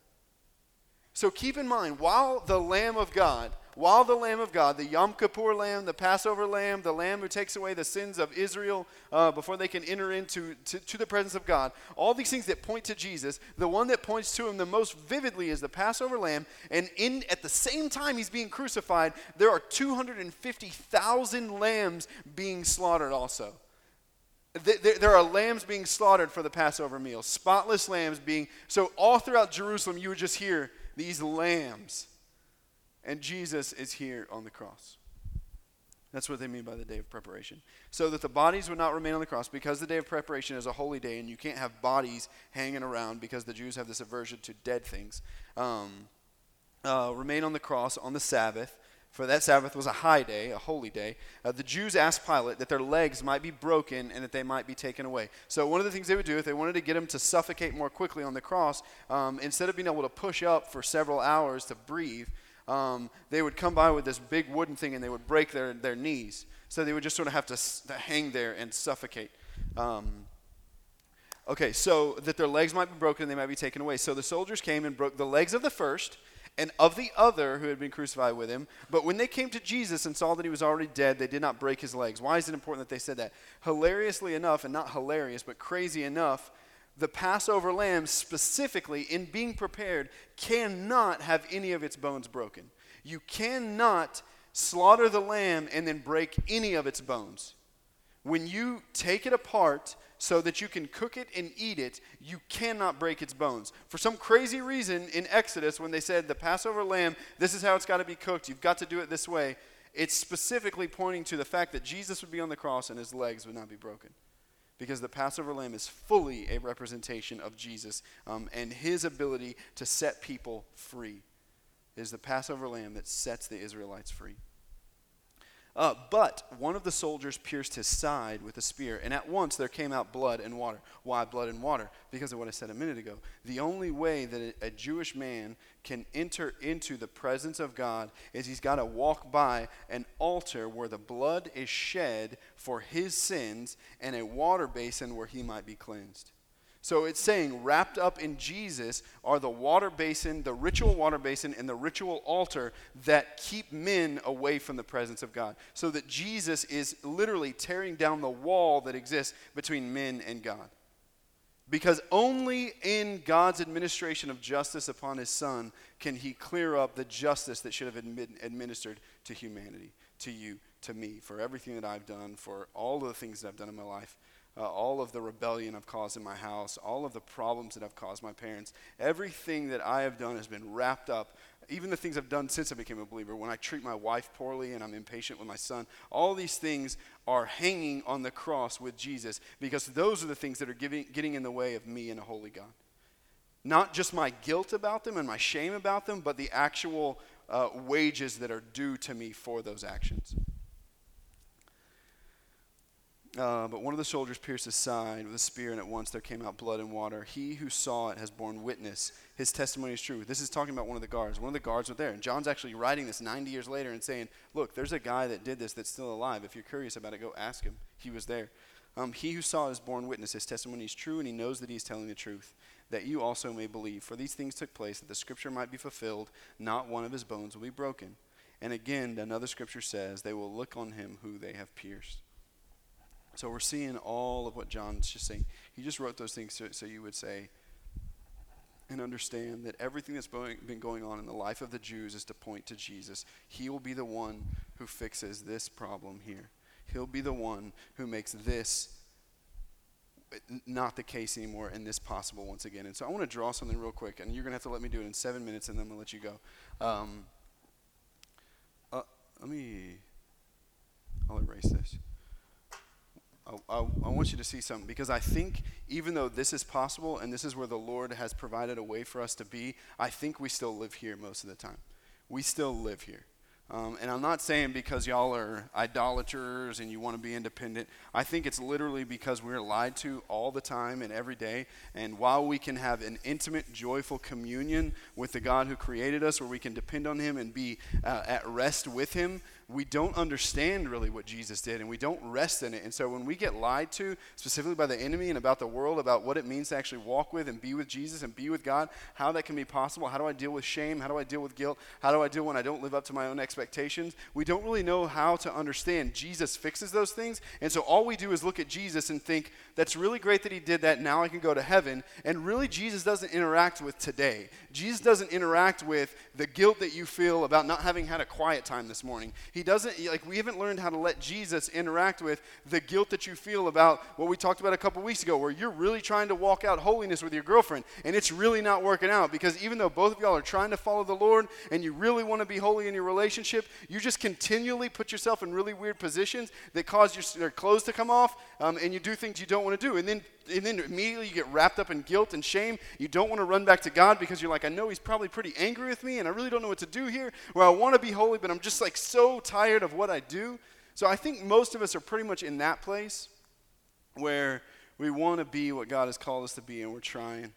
So keep in mind, while the Lamb of God, while the Lamb of God, the Yom Kippur Lamb, the Passover Lamb, the Lamb who takes away the sins of Israel uh, before they can enter into to, to the presence of God, all these things that point to Jesus, the one that points to him the most vividly is the Passover Lamb. And in at the same time he's being crucified, there are 250,000 lambs being slaughtered also there are lambs being slaughtered for the Passover meal, spotless lambs being. So, all throughout Jerusalem, you would just hear these lambs. And Jesus is here on the cross. That's what they mean by the day of preparation. So that the bodies would not remain on the cross because the day of preparation is a holy day and you can't have bodies hanging around because the Jews have this aversion to dead things. Um, uh, remain on the cross on the Sabbath for that Sabbath was a high day, a holy day, uh, the Jews asked Pilate that their legs might be broken and that they might be taken away. So, one of the things they would do if they wanted to get him to suffocate more quickly on the cross, um, instead of being able to push up for several hours to breathe, um, they would come by with this big wooden thing and they would break their, their knees. So, they would just sort of have to, to hang there and suffocate. Um, okay, so that their legs might be broken and they might be taken away. So, the soldiers came and broke the legs of the first and of the other who had been crucified with him. But when they came to Jesus and saw that he was already dead, they did not break his legs. Why is it important that they said that? Hilariously enough, and not hilarious, but crazy enough, the Passover lamb, specifically in being prepared, cannot have any of its bones broken. You cannot slaughter the lamb and then break any of its bones. When you take it apart, so that you can cook it and eat it, you cannot break its bones. For some crazy reason in Exodus, when they said the Passover lamb, this is how it's got to be cooked, you've got to do it this way, it's specifically pointing to the fact that Jesus would be on the cross and his legs would not be broken. Because the Passover lamb is fully a representation of Jesus um, and his ability to set people free. It is the Passover lamb that sets the Israelites free. Uh, but one of the soldiers pierced his side with a spear, and at once there came out blood and water. Why blood and water? Because of what I said a minute ago. The only way that a, a Jewish man can enter into the presence of God is he's got to walk by an altar where the blood is shed for his sins and a water basin where he might be cleansed. So it's saying, wrapped up in Jesus are the water basin, the ritual water basin, and the ritual altar that keep men away from the presence of God. So that Jesus is literally tearing down the wall that exists between men and God. Because only in God's administration of justice upon his son can he clear up the justice that should have been administered to humanity, to you, to me, for everything that I've done, for all of the things that I've done in my life uh, all of the rebellion I've caused in my house, all of the problems that I've caused my parents. Everything that I have done has been wrapped up. Even the things I've done since I became a believer, when I treat my wife poorly and I'm impatient with my son, all these things are hanging on the cross with Jesus because those are the things that are giving, getting in the way of me and a holy God. Not just my guilt about them and my shame about them, but the actual uh, wages that are due to me for those actions. Uh, but one of the soldiers pierced his side with a spear, and at once there came out blood and water. He who saw it has borne witness. His testimony is true. This is talking about one of the guards. One of the guards were there. And John's actually writing this 90 years later and saying, Look, there's a guy that did this that's still alive. If you're curious about it, go ask him. He was there. Um, he who saw it has borne witness. His testimony is true, and he knows that he's telling the truth, that you also may believe. For these things took place, that the scripture might be fulfilled. Not one of his bones will be broken. And again, another scripture says, They will look on him who they have pierced. So we're seeing all of what John's just saying. He just wrote those things so, so you would say and understand that everything that's been going on in the life of the Jews is to point to Jesus. He will be the one who fixes this problem here. He'll be the one who makes this not the case anymore and this possible once again. And so I want to draw something real quick, and you're going to have to let me do it in seven minutes, and then I'll let you go. Um, uh, let me, I'll erase this. I, I, want you to see something because I think even though this is possible and this is where the Lord has provided a way for us to be, I think we still live here most of the time. We still live here. Um, and I'm not saying because y'all are idolaters and you want to be independent. I think it's literally because we're lied to all the time and every day. And while we can have an intimate, joyful communion with the God who created us, where we can depend on Him and be uh, at rest with Him, we don't understand really what Jesus did and we don't rest in it. And so when we get lied to, specifically by the enemy and about the world, about what it means to actually walk with and be with Jesus and be with God, how that can be possible, how do I deal with shame, how do I deal with guilt, how do I deal when I don't live up to my own expectations, we don't really know how to understand. Jesus fixes those things. And so all we do is look at Jesus and think, that's really great that he did that. Now I can go to heaven. And really, Jesus doesn't interact with today. Jesus doesn't interact with the guilt that you feel about not having had a quiet time this morning. Doesn't, like, we haven't learned how to let Jesus interact with the guilt that you feel about what we talked about a couple weeks ago, where you're really trying to walk out holiness with your girlfriend, and it's really not working out because even though both of y'all are trying to follow the Lord and you really want to be holy in your relationship, you just continually put yourself in really weird positions that cause your, your clothes to come off, um, and you do things you don't want to do. And then and then immediately you get wrapped up in guilt and shame. You don't want to run back to God because you're like, I know He's probably pretty angry with me, and I really don't know what to do here. Where I want to be holy, but I'm just like so tired of what I do. So I think most of us are pretty much in that place where we want to be what God has called us to be, and we're trying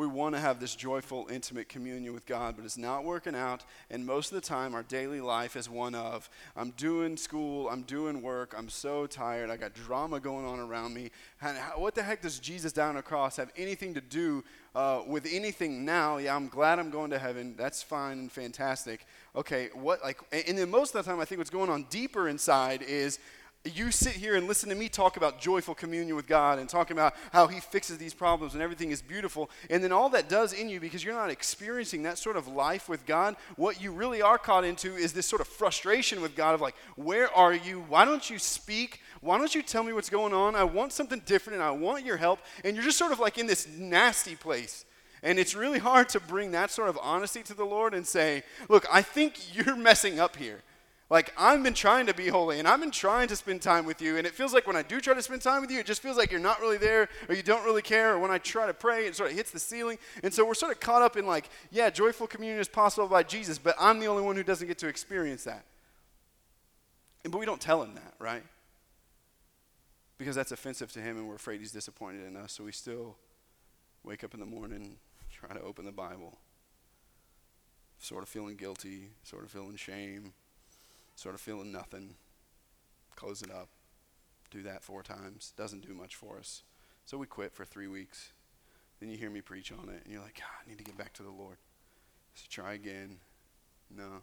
we want to have this joyful, intimate communion with God, but it's not working out. And most of the time, our daily life is one of I'm doing school, I'm doing work, I'm so tired, I got drama going on around me. And how, what the heck does Jesus down on the cross have anything to do uh, with anything now? Yeah, I'm glad I'm going to heaven. That's fine and fantastic. Okay, what, like, and then most of the time, I think what's going on deeper inside is you sit here and listen to me talk about joyful communion with God and talking about how He fixes these problems and everything is beautiful. And then all that does in you, because you're not experiencing that sort of life with God, what you really are caught into is this sort of frustration with God of like, where are you? Why don't you speak? Why don't you tell me what's going on? I want something different and I want your help. And you're just sort of like in this nasty place. And it's really hard to bring that sort of honesty to the Lord and say, look, I think you're messing up here. Like, I've been trying to be holy and I've been trying to spend time with you. And it feels like when I do try to spend time with you, it just feels like you're not really there or you don't really care. Or when I try to pray, it sort of hits the ceiling. And so we're sort of caught up in, like, yeah, joyful communion is possible by Jesus, but I'm the only one who doesn't get to experience that. And, but we don't tell him that, right? Because that's offensive to him and we're afraid he's disappointed in us. So we still wake up in the morning, try to open the Bible, sort of feeling guilty, sort of feeling shame, sort of feeling nothing. Close it up. Do that four times. Doesn't do much for us. So we quit for three weeks. Then you hear me preach on it, and you're like, God, I need to get back to the Lord. So try again. No.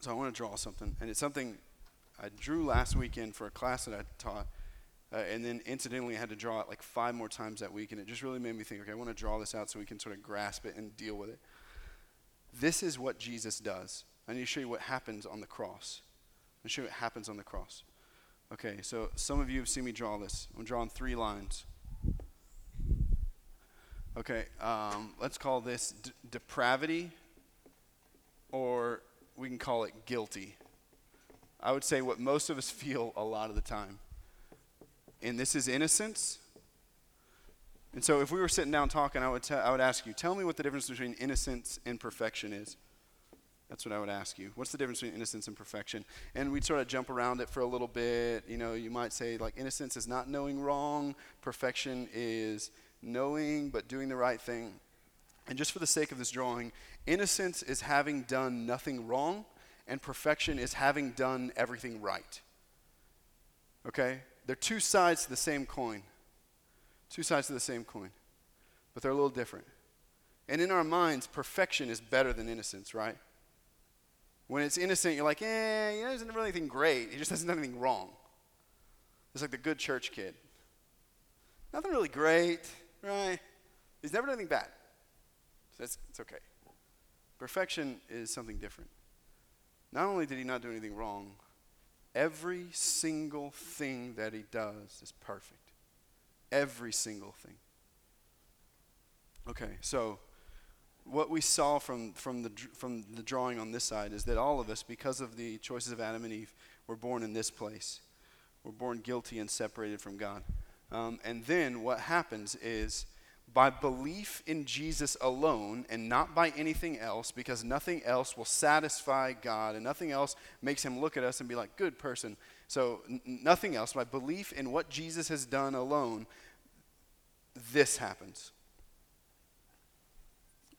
So I want to draw something, and it's something I drew last weekend for a class that I taught, uh, and then incidentally I had to draw it like five more times that week, and it just really made me think, okay, I want to draw this out so we can sort of grasp it and deal with it. This is what Jesus does. I need to show you what happens on the cross. I'll show you what happens on the cross. Okay, so some of you have seen me draw this. I'm drawing three lines. Okay, um, let's call this d- depravity, or we can call it guilty. I would say what most of us feel a lot of the time. And this is innocence. And so if we were sitting down talking, I would, t- I would ask you, tell me what the difference between innocence and perfection is. That's what I would ask you. What's the difference between innocence and perfection? And we'd sort of jump around it for a little bit. You know, you might say, like, innocence is not knowing wrong, perfection is knowing but doing the right thing. And just for the sake of this drawing, innocence is having done nothing wrong, and perfection is having done everything right. Okay? They're two sides to the same coin. Two sides to the same coin, but they're a little different. And in our minds, perfection is better than innocence, right? When it's innocent, you're like, eh, you know, he doesn't really anything great. He just doesn't do anything wrong. It's like the good church kid. Nothing really great, right? He's never done anything bad. So it's, it's okay. Perfection is something different. Not only did he not do anything wrong, every single thing that he does is perfect. Every single thing. Okay, so what we saw from, from, the, from the drawing on this side is that all of us, because of the choices of Adam and Eve, were born in this place. We're born guilty and separated from God. Um, and then what happens is by belief in Jesus alone and not by anything else, because nothing else will satisfy God and nothing else makes him look at us and be like, good person. So, n- nothing else, by belief in what Jesus has done alone, this happens.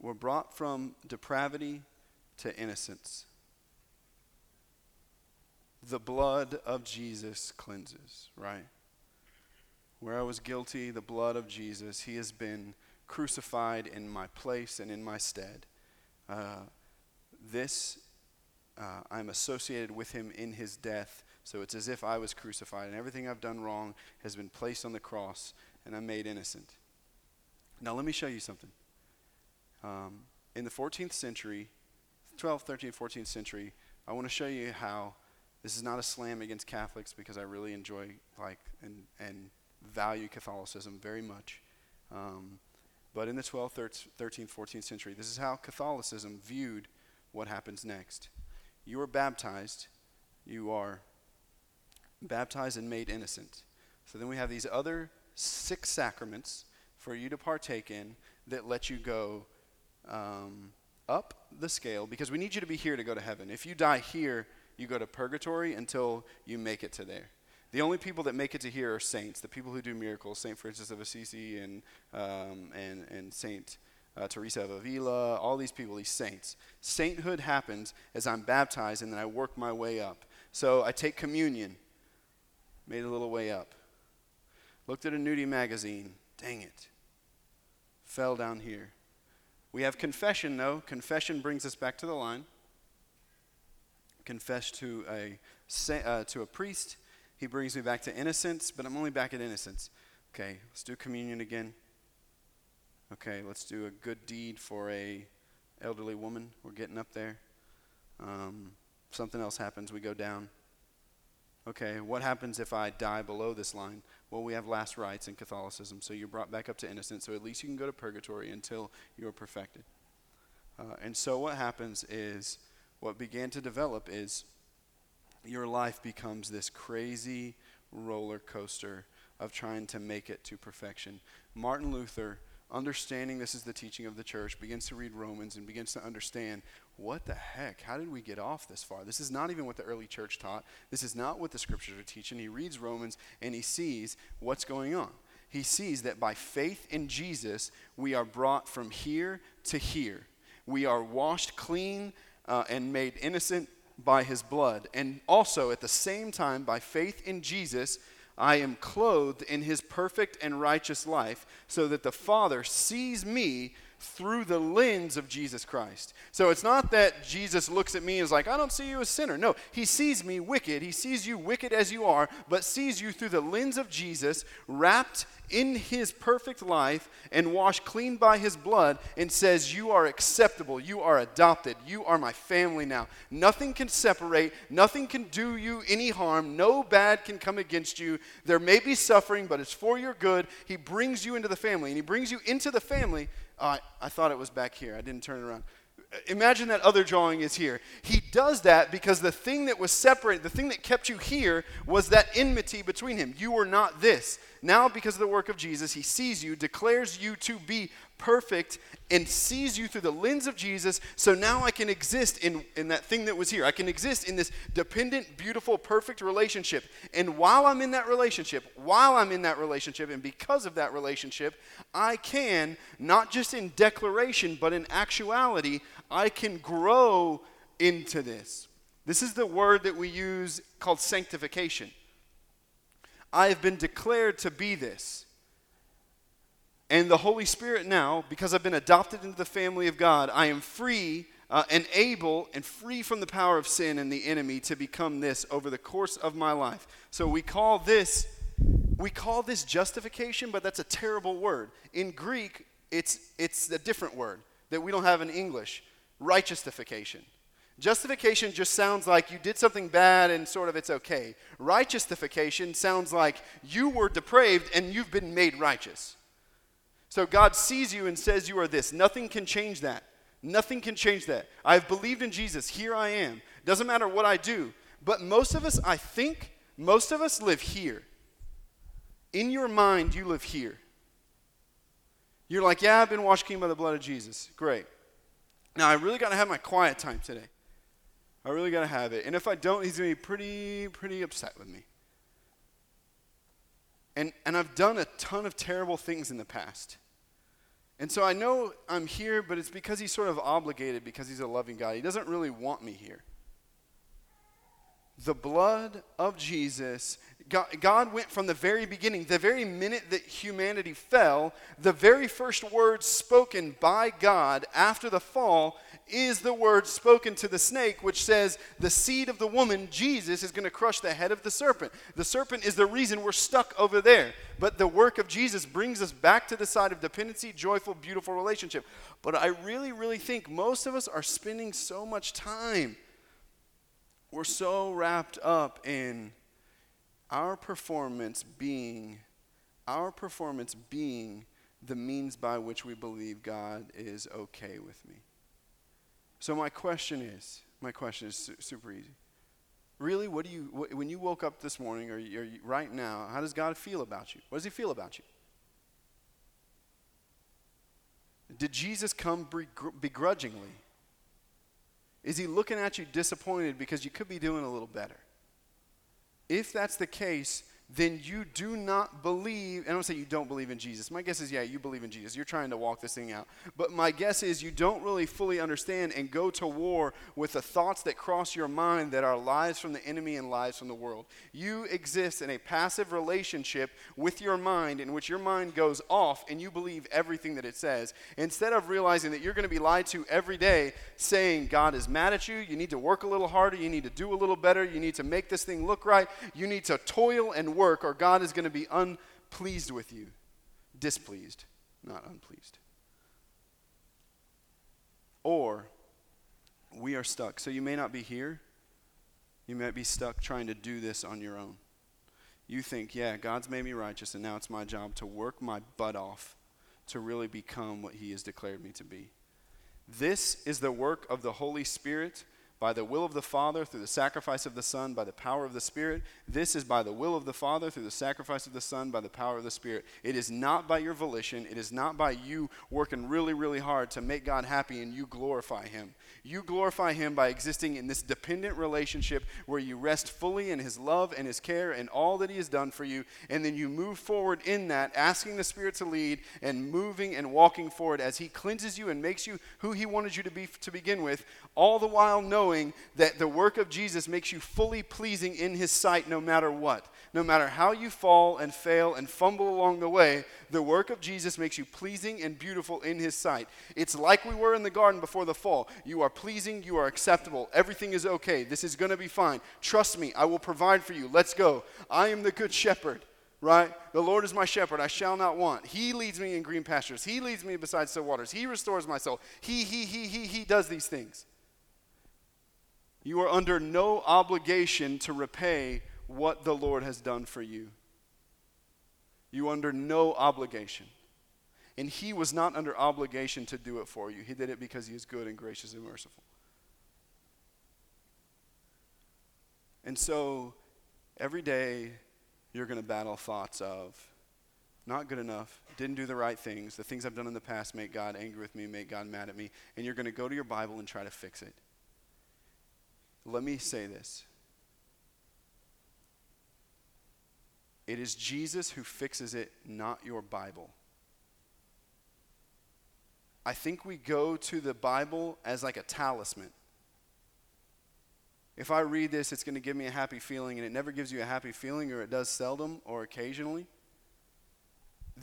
We're brought from depravity to innocence. The blood of Jesus cleanses, right? Where I was guilty, the blood of Jesus, He has been crucified in my place and in my stead. Uh, this, uh, I'm associated with Him in His death, so it's as if I was crucified, and everything I've done wrong has been placed on the cross, and I'm made innocent. Now, let me show you something. Um, in the 14th century, 12th, 13th, 14th century, I want to show you how this is not a slam against Catholics because I really enjoy like and and value Catholicism very much. Um, but in the 12th, 13th, 14th century, this is how Catholicism viewed what happens next. You are baptized, you are baptized and made innocent. So then we have these other six sacraments for you to partake in that let you go um, up the scale because we need you to be here to go to heaven. If you die here, you go to purgatory until you make it to there. The only people that make it to here are saints, the people who do miracles, St. Francis of Assisi and, um, and, and St. Uh, Teresa of Avila, all these people, these saints. Sainthood happens as I'm baptized and then I work my way up. So I take communion, made a little way up. Looked at a nudie magazine, dang it, fell down here. We have confession, though. Confession brings us back to the line. Confess to a, uh, to a priest. He brings me back to innocence, but I'm only back at innocence. Okay, let's do communion again. Okay, let's do a good deed for a elderly woman. We're getting up there. Um, something else happens, we go down. Okay, what happens if I die below this line? Well, we have last rites in Catholicism, so you're brought back up to innocence, so at least you can go to purgatory until you are perfected. Uh, and so what happens is, what began to develop is your life becomes this crazy roller coaster of trying to make it to perfection. Martin Luther understanding this is the teaching of the church, begins to read Romans and begins to understand what the heck? How did we get off this far? This is not even what the early church taught. This is not what the scriptures are teaching. He reads Romans and he sees what's going on. He sees that by faith in Jesus, we are brought from here to here. We are washed clean uh, and made innocent by his blood. And also, at the same time, by faith in Jesus, I am clothed in his perfect and righteous life, so that the Father sees me through the lens of Jesus Christ. So it's not that Jesus looks at me and is like, I don't see you as a sinner. No, he sees me wicked. He sees you wicked as you are, but sees you through the lens of Jesus, wrapped in his perfect life and washed clean by his blood, and says, You are acceptable. You are adopted. You are my family now. Nothing can separate. Nothing can do you any harm. No bad can come against you. There may be suffering, but it's for your good. He brings you into the family, and he brings you into the family Oh, I, thought it was back here. I didn't turn it around. Imagine that other drawing is here. He does that because the thing that was separate, the thing that kept you here, was that enmity between him. You were not this. Now, because of the work of Jesus, he sees you, declares you to be perfect and sees you through the lens of Jesus. So now I can exist in, in that thing that was here. I can exist in this dependent, beautiful, perfect relationship. And while I'm in that relationship, while I'm in that relationship, and because of that relationship, I can, not just in declaration, but in actuality, I can grow into this. This is the word that we use called sanctification. I have been declared to be this. And the Holy Spirit now, because I've been adopted into the family of God, I am free uh, and able and free from the power of sin and the enemy to become this over the course of my life. So we call this we call this justification, but that's a terrible word. In Greek, it's it's a different word that we don't have in English. Righteousification. Justification just sounds like you did something bad and sort of it's okay. Righteousification sounds like you were depraved and you've been made righteous. So God sees you and says you are this. Nothing can change that. Nothing can change that. I've believed in Jesus. Here I am. Doesn't matter what I do. But most of us, I think, most of us live here. In your mind, you live here. You're like, yeah, I've been washed clean by the blood of Jesus. Great. Now, I really got to have my quiet time today. I really got to have it. And if I don't, he's going to be pretty, pretty upset with me. And, and I've done a ton of terrible things in the past. And so I know I'm here, but it's because he's sort of obligated because he's a loving God. He doesn't really want me here. The blood of Jesus, God, God, went from the very beginning, the very minute that humanity fell, the very first words spoken by God after the fall is the word spoken to the snake, which says, The seed of the woman, Jesus, is going to crush the head of the serpent. The serpent is the reason we're stuck over there. But the work of Jesus brings us back to the side of dependency, joyful, beautiful relationship. But I really, really think most of us are spending so much time. We're so wrapped up in our performance being, our performance being the means by which we believe God is okay with me. So my question is, my question is su- super easy. Really, what do you wh- when you woke up this morning or, you, right now? How does God feel about you? What does He feel about you? Did Jesus come begrudgingly? Is He looking at you disappointed because you could be doing a little better? If that's the case, then you do not believe, and I don't say you don't believe in Jesus. My guess is, yeah, you believe in Jesus. You're trying to walk this thing out. But my guess is you don't really fully understand and go to war with the thoughts that cross your mind that are lies from the enemy and lies from the world. You exist in a passive relationship with your mind in which your mind goes off and you believe everything that it says. Instead of realizing that you're going to be lied to every day, saying God is mad at you, you need to work a little harder, you need to do a little better, you need to make this thing look right, you need to toil and work or God is going to be unpleased with you. Displeased, not unpleased. Or we are stuck. So you may not be here. You might be stuck trying to do this on your own. You think, yeah, God's made me righteous, and now it's my job to work my butt off to really become what He has declared me to be. This is the work of the Holy Spirit by the will of the Father, through the sacrifice of the Son, by the power of the Spirit. This is by the will of the Father, through the sacrifice of the Son, by the power of the Spirit. It is not by your volition. It is not by you working really, really hard to make God happy and you glorify Him. You glorify Him by existing in this dependent relationship where you rest fully in His love and His care and all that He has done for you. And then you move forward in that, asking the Spirit to lead and moving and walking forward as He cleanses you and makes you who He wanted you to be to begin with, all the while knowing that the work of Jesus makes you fully pleasing in His sight no matter what no matter how you fall and fail and fumble along the way, the work of Jesus makes you pleasing and beautiful in His sight. It's like we were in the garden before the fall. You are pleasing, you are acceptable, everything is okay. This is going to be fine. Trust me, I will provide for you. Let's go. I am the good shepherd right? The Lord is my shepherd, I shall not want. He leads me in green pastures. He leads me beside still waters. He restores my soul. He, he, he, he, he does these things. You are under no obligation to repay what the Lord has done for you. You under no obligation. And he was not under obligation to do it for you. He did it because he is good and gracious and merciful. And so every day you're going to battle thoughts of not good enough, didn't do the right things, the things I've done in the past make God angry with me, make God mad at me, and you're going to go to your Bible and try to fix it. Let me say this It is Jesus who fixes it, not your Bible. I think we go to the Bible as like a talisman. If I read this, it's going to give me a happy feeling, and it never gives you a happy feeling, or it does seldom or occasionally.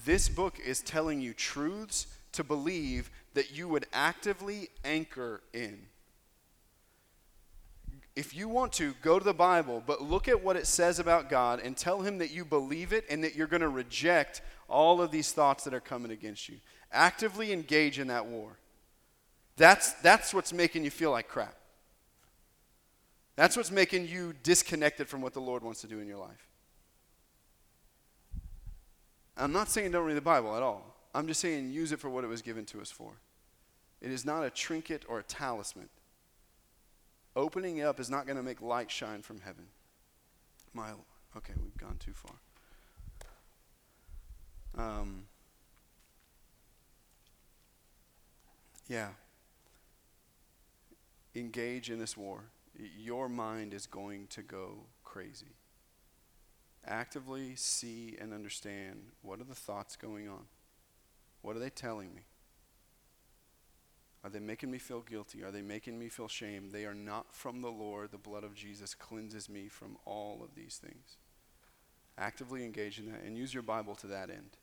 This book is telling you truths to believe that you would actively anchor in if you want to, go to the Bible, but look at what it says about God and tell Him that you believe it and that you're going to reject all of these thoughts that are coming against you. Actively engage in that war. That's, that's what's making you feel like crap. That's what's making you disconnected from what the Lord wants to do in your life. I'm not saying don't read the Bible at all. I'm just saying use it for what it was given to us for. It is not a trinket or a talisman. Opening up is not going to make light shine from heaven. My, okay, we've gone too far. Um, yeah. Engage in this war. Your mind is going to go crazy. Actively see and understand what are the thoughts going on? What are they telling me? Are they making me feel guilty? Are they making me feel shame? They are not from the Lord. The blood of Jesus cleanses me from all of these things. Actively engage in that and use your Bible to that end.